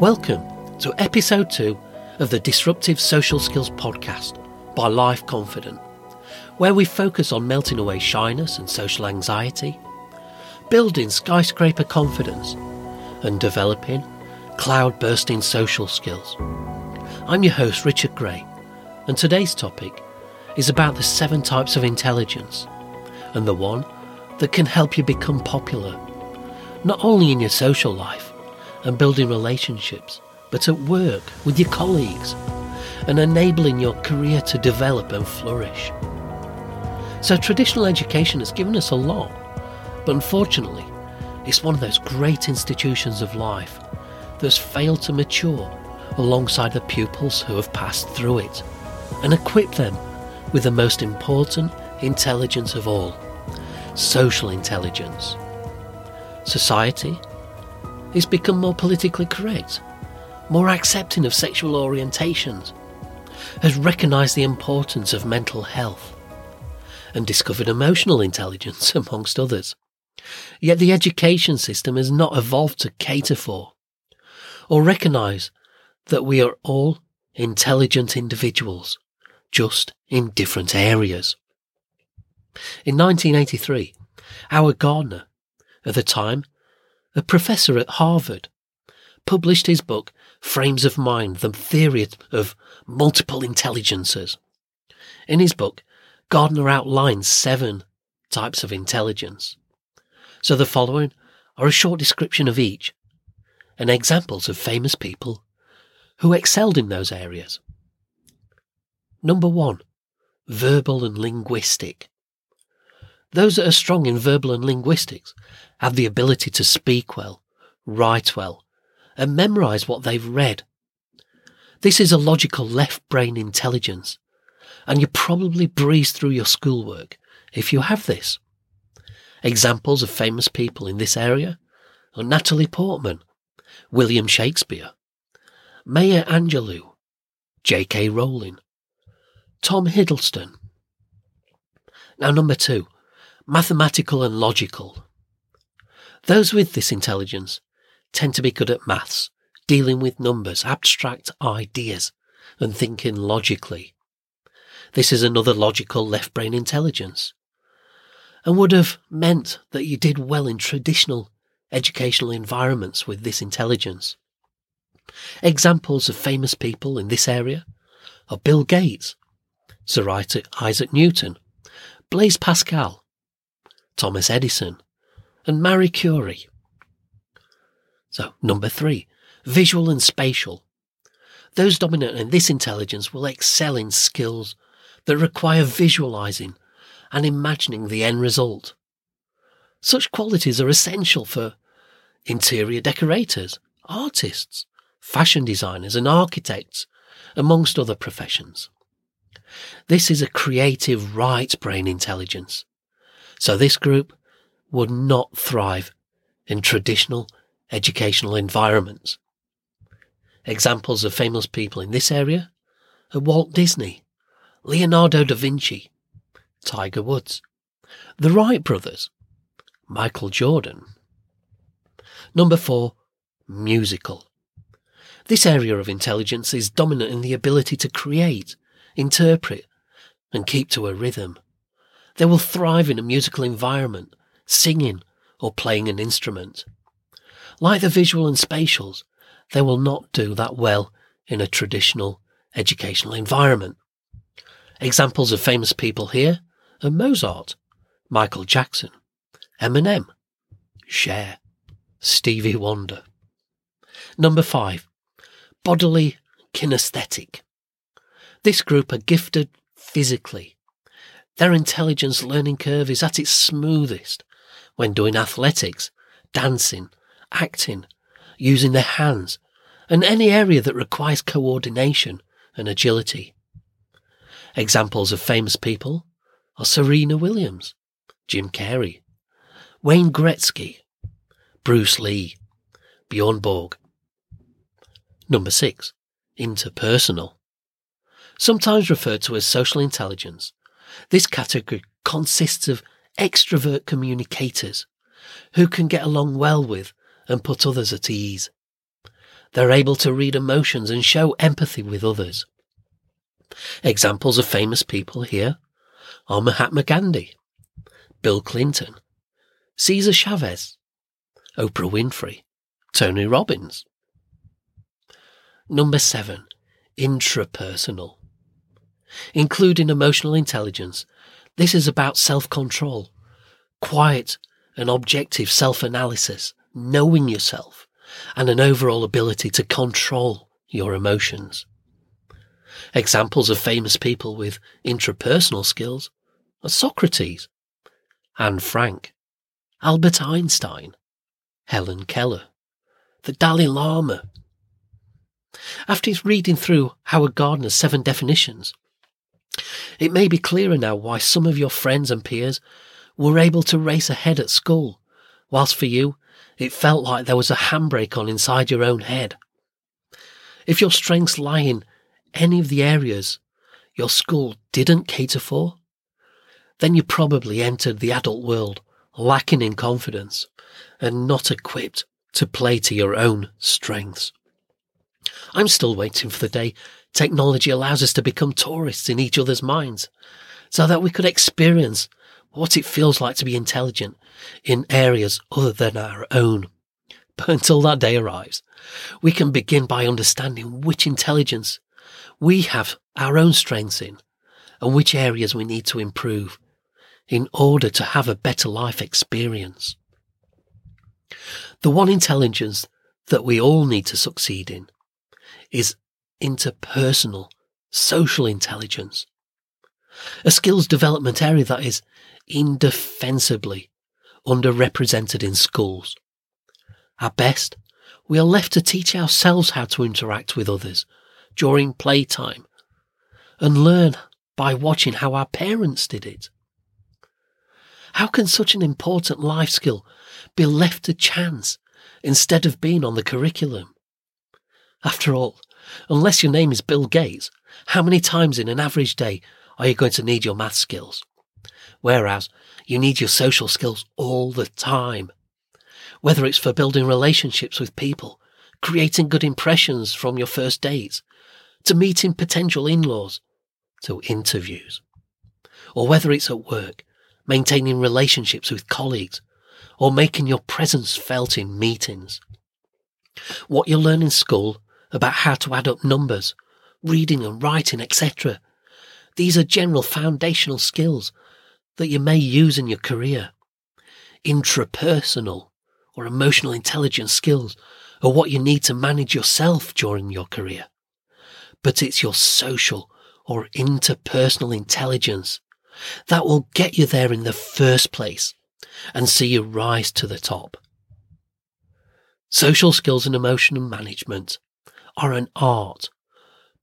Welcome to episode 2 of the Disruptive Social Skills podcast by Life Confident, where we focus on melting away shyness and social anxiety, building skyscraper confidence, and developing cloud bursting social skills. I'm your host, Richard Gray, and today's topic is about the seven types of intelligence and the one that can help you become popular, not only in your social life and building relationships, but at work with your colleagues and enabling your career to develop and flourish. So, traditional education has given us a lot, but unfortunately, it's one of those great institutions of life that's failed to mature alongside the pupils who have passed through it and equip them with the most important intelligence of all social intelligence. Society it's become more politically correct, more accepting of sexual orientations, has recognised the importance of mental health, and discovered emotional intelligence, amongst others. Yet the education system has not evolved to cater for or recognise that we are all intelligent individuals, just in different areas. In 1983, Howard Gardner, at the time a professor at Harvard, published his book Frames of Mind, the Theory of Multiple Intelligences. In his book, Gardner outlines seven types of intelligence. So the following are a short description of each and examples of famous people who excelled in those areas. Number one, verbal and linguistic. Those that are strong in verbal and linguistics have the ability to speak well, write well, and memorize what they've read. This is a logical left brain intelligence, and you probably breeze through your schoolwork if you have this. Examples of famous people in this area are Natalie Portman, William Shakespeare, Maya Angelou, J.K. Rowling, Tom Hiddleston. Now, number two, mathematical and logical. Those with this intelligence tend to be good at maths, dealing with numbers, abstract ideas, and thinking logically. This is another logical left brain intelligence, and would have meant that you did well in traditional educational environments with this intelligence. Examples of famous people in this area are Bill Gates, Sir Isaac Newton, Blaise Pascal, Thomas Edison, and Marie Curie. So, number three, visual and spatial. Those dominant in this intelligence will excel in skills that require visualizing and imagining the end result. Such qualities are essential for interior decorators, artists, fashion designers, and architects, amongst other professions. This is a creative right brain intelligence so this group would not thrive in traditional educational environments. Examples of famous people in this area are Walt Disney, Leonardo da Vinci, Tiger Woods, the Wright brothers, Michael Jordan. Number four, musical. This area of intelligence is dominant in the ability to create, interpret, and keep to a rhythm. They will thrive in a musical environment, singing or playing an instrument. Like the visual and spatials, they will not do that well in a traditional educational environment. Examples of famous people here are Mozart, Michael Jackson, Eminem, Cher, Stevie Wonder. Number five, bodily kinesthetic. This group are gifted physically their intelligence learning curve is at its smoothest when doing athletics, dancing, acting, using their hands, and any area that requires coordination and agility. Examples of famous people are Serena Williams, Jim Carrey, Wayne Gretzky, Bruce Lee, Bjorn Borg. Number six, interpersonal. Sometimes referred to as social intelligence, this category consists of extrovert communicators who can get along well with and put others at ease. They're able to read emotions and show empathy with others. Examples of famous people here are Mahatma Gandhi, Bill Clinton, Cesar Chavez, Oprah Winfrey, Tony Robbins. Number seven, intrapersonal. Including emotional intelligence, this is about self-control, quiet and objective self-analysis, knowing yourself, and an overall ability to control your emotions. Examples of famous people with intrapersonal skills are Socrates, Anne Frank, Albert Einstein, Helen Keller, the Dalai Lama. After reading through Howard Gardner's seven definitions, it may be clearer now why some of your friends and peers were able to race ahead at school, whilst for you, it felt like there was a handbrake on inside your own head. If your strengths lie in any of the areas your school didn't cater for, then you probably entered the adult world lacking in confidence and not equipped to play to your own strengths. I'm still waiting for the day technology allows us to become tourists in each other's minds so that we could experience what it feels like to be intelligent in areas other than our own. But until that day arrives, we can begin by understanding which intelligence we have our own strengths in and which areas we need to improve in order to have a better life experience. The one intelligence that we all need to succeed in is interpersonal, social intelligence. A skills development area that is indefensibly underrepresented in schools. At best, we are left to teach ourselves how to interact with others during playtime and learn by watching how our parents did it. How can such an important life skill be left to chance instead of being on the curriculum? After all, unless your name is Bill Gates, how many times in an average day are you going to need your math skills? Whereas you need your social skills all the time. Whether it's for building relationships with people, creating good impressions from your first dates, to meeting potential in-laws, to interviews. Or whether it's at work, maintaining relationships with colleagues, or making your presence felt in meetings. What you learn in school about how to add up numbers, reading and writing, etc. These are general foundational skills that you may use in your career. Intrapersonal or emotional intelligence skills are what you need to manage yourself during your career. But it's your social or interpersonal intelligence that will get you there in the first place and see you rise to the top. Social skills and emotional management are an art,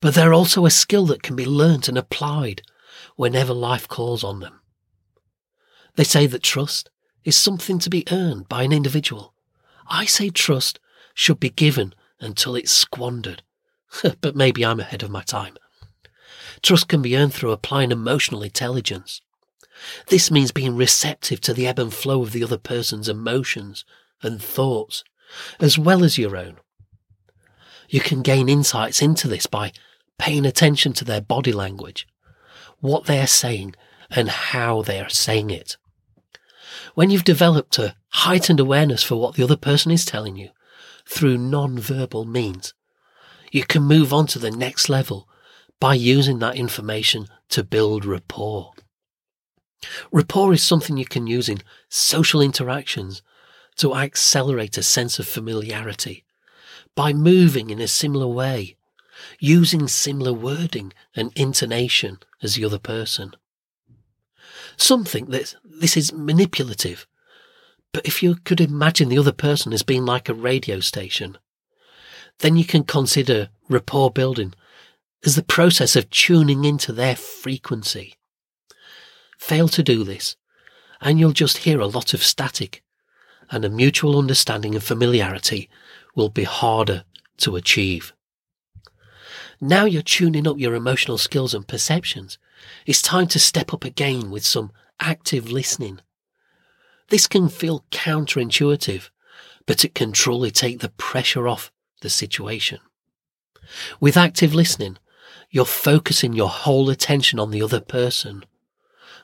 but they're also a skill that can be learnt and applied whenever life calls on them. They say that trust is something to be earned by an individual. I say trust should be given until it's squandered. but maybe I'm ahead of my time. Trust can be earned through applying emotional intelligence. This means being receptive to the ebb and flow of the other person's emotions and thoughts, as well as your own. You can gain insights into this by paying attention to their body language, what they're saying, and how they're saying it. When you've developed a heightened awareness for what the other person is telling you through non-verbal means, you can move on to the next level by using that information to build rapport. Rapport is something you can use in social interactions to accelerate a sense of familiarity by moving in a similar way, using similar wording and intonation as the other person. Some think that this is manipulative, but if you could imagine the other person as being like a radio station, then you can consider rapport building as the process of tuning into their frequency. Fail to do this, and you'll just hear a lot of static, and a mutual understanding and familiarity will be harder to achieve. Now you're tuning up your emotional skills and perceptions. It's time to step up again with some active listening. This can feel counterintuitive, but it can truly take the pressure off the situation. With active listening, you're focusing your whole attention on the other person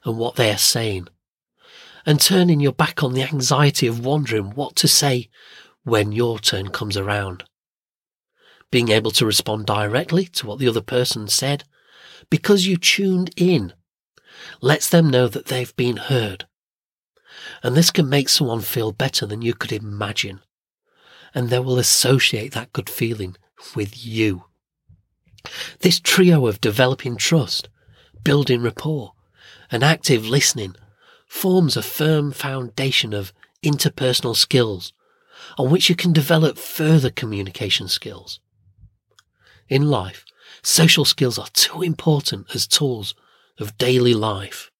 and what they are saying and turning your back on the anxiety of wondering what to say when your turn comes around. Being able to respond directly to what the other person said because you tuned in lets them know that they've been heard. And this can make someone feel better than you could imagine. And they will associate that good feeling with you. This trio of developing trust, building rapport, and active listening forms a firm foundation of interpersonal skills on which you can develop further communication skills. In life, social skills are too important as tools of daily life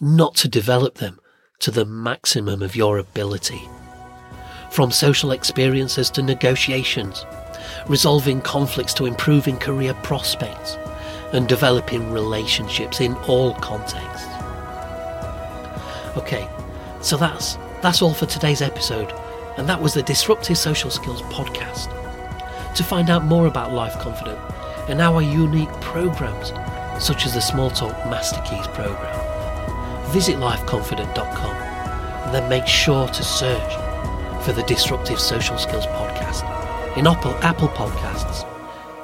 not to develop them to the maximum of your ability. From social experiences to negotiations, resolving conflicts to improving career prospects, and developing relationships in all contexts. Okay, so that's that's all for today's episode, and that was the Disruptive Social Skills podcast. To find out more about Life Confident and our unique programs, such as the Small Talk Master Keys program, visit lifeconfident.com and then make sure to search for the Disruptive Social Skills podcast in Apple, Apple Podcasts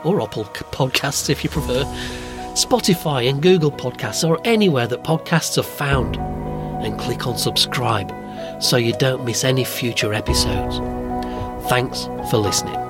or Apple Podcasts if you prefer, Spotify and Google Podcasts or anywhere that podcasts are found and click on subscribe so you don't miss any future episodes. Thanks for listening.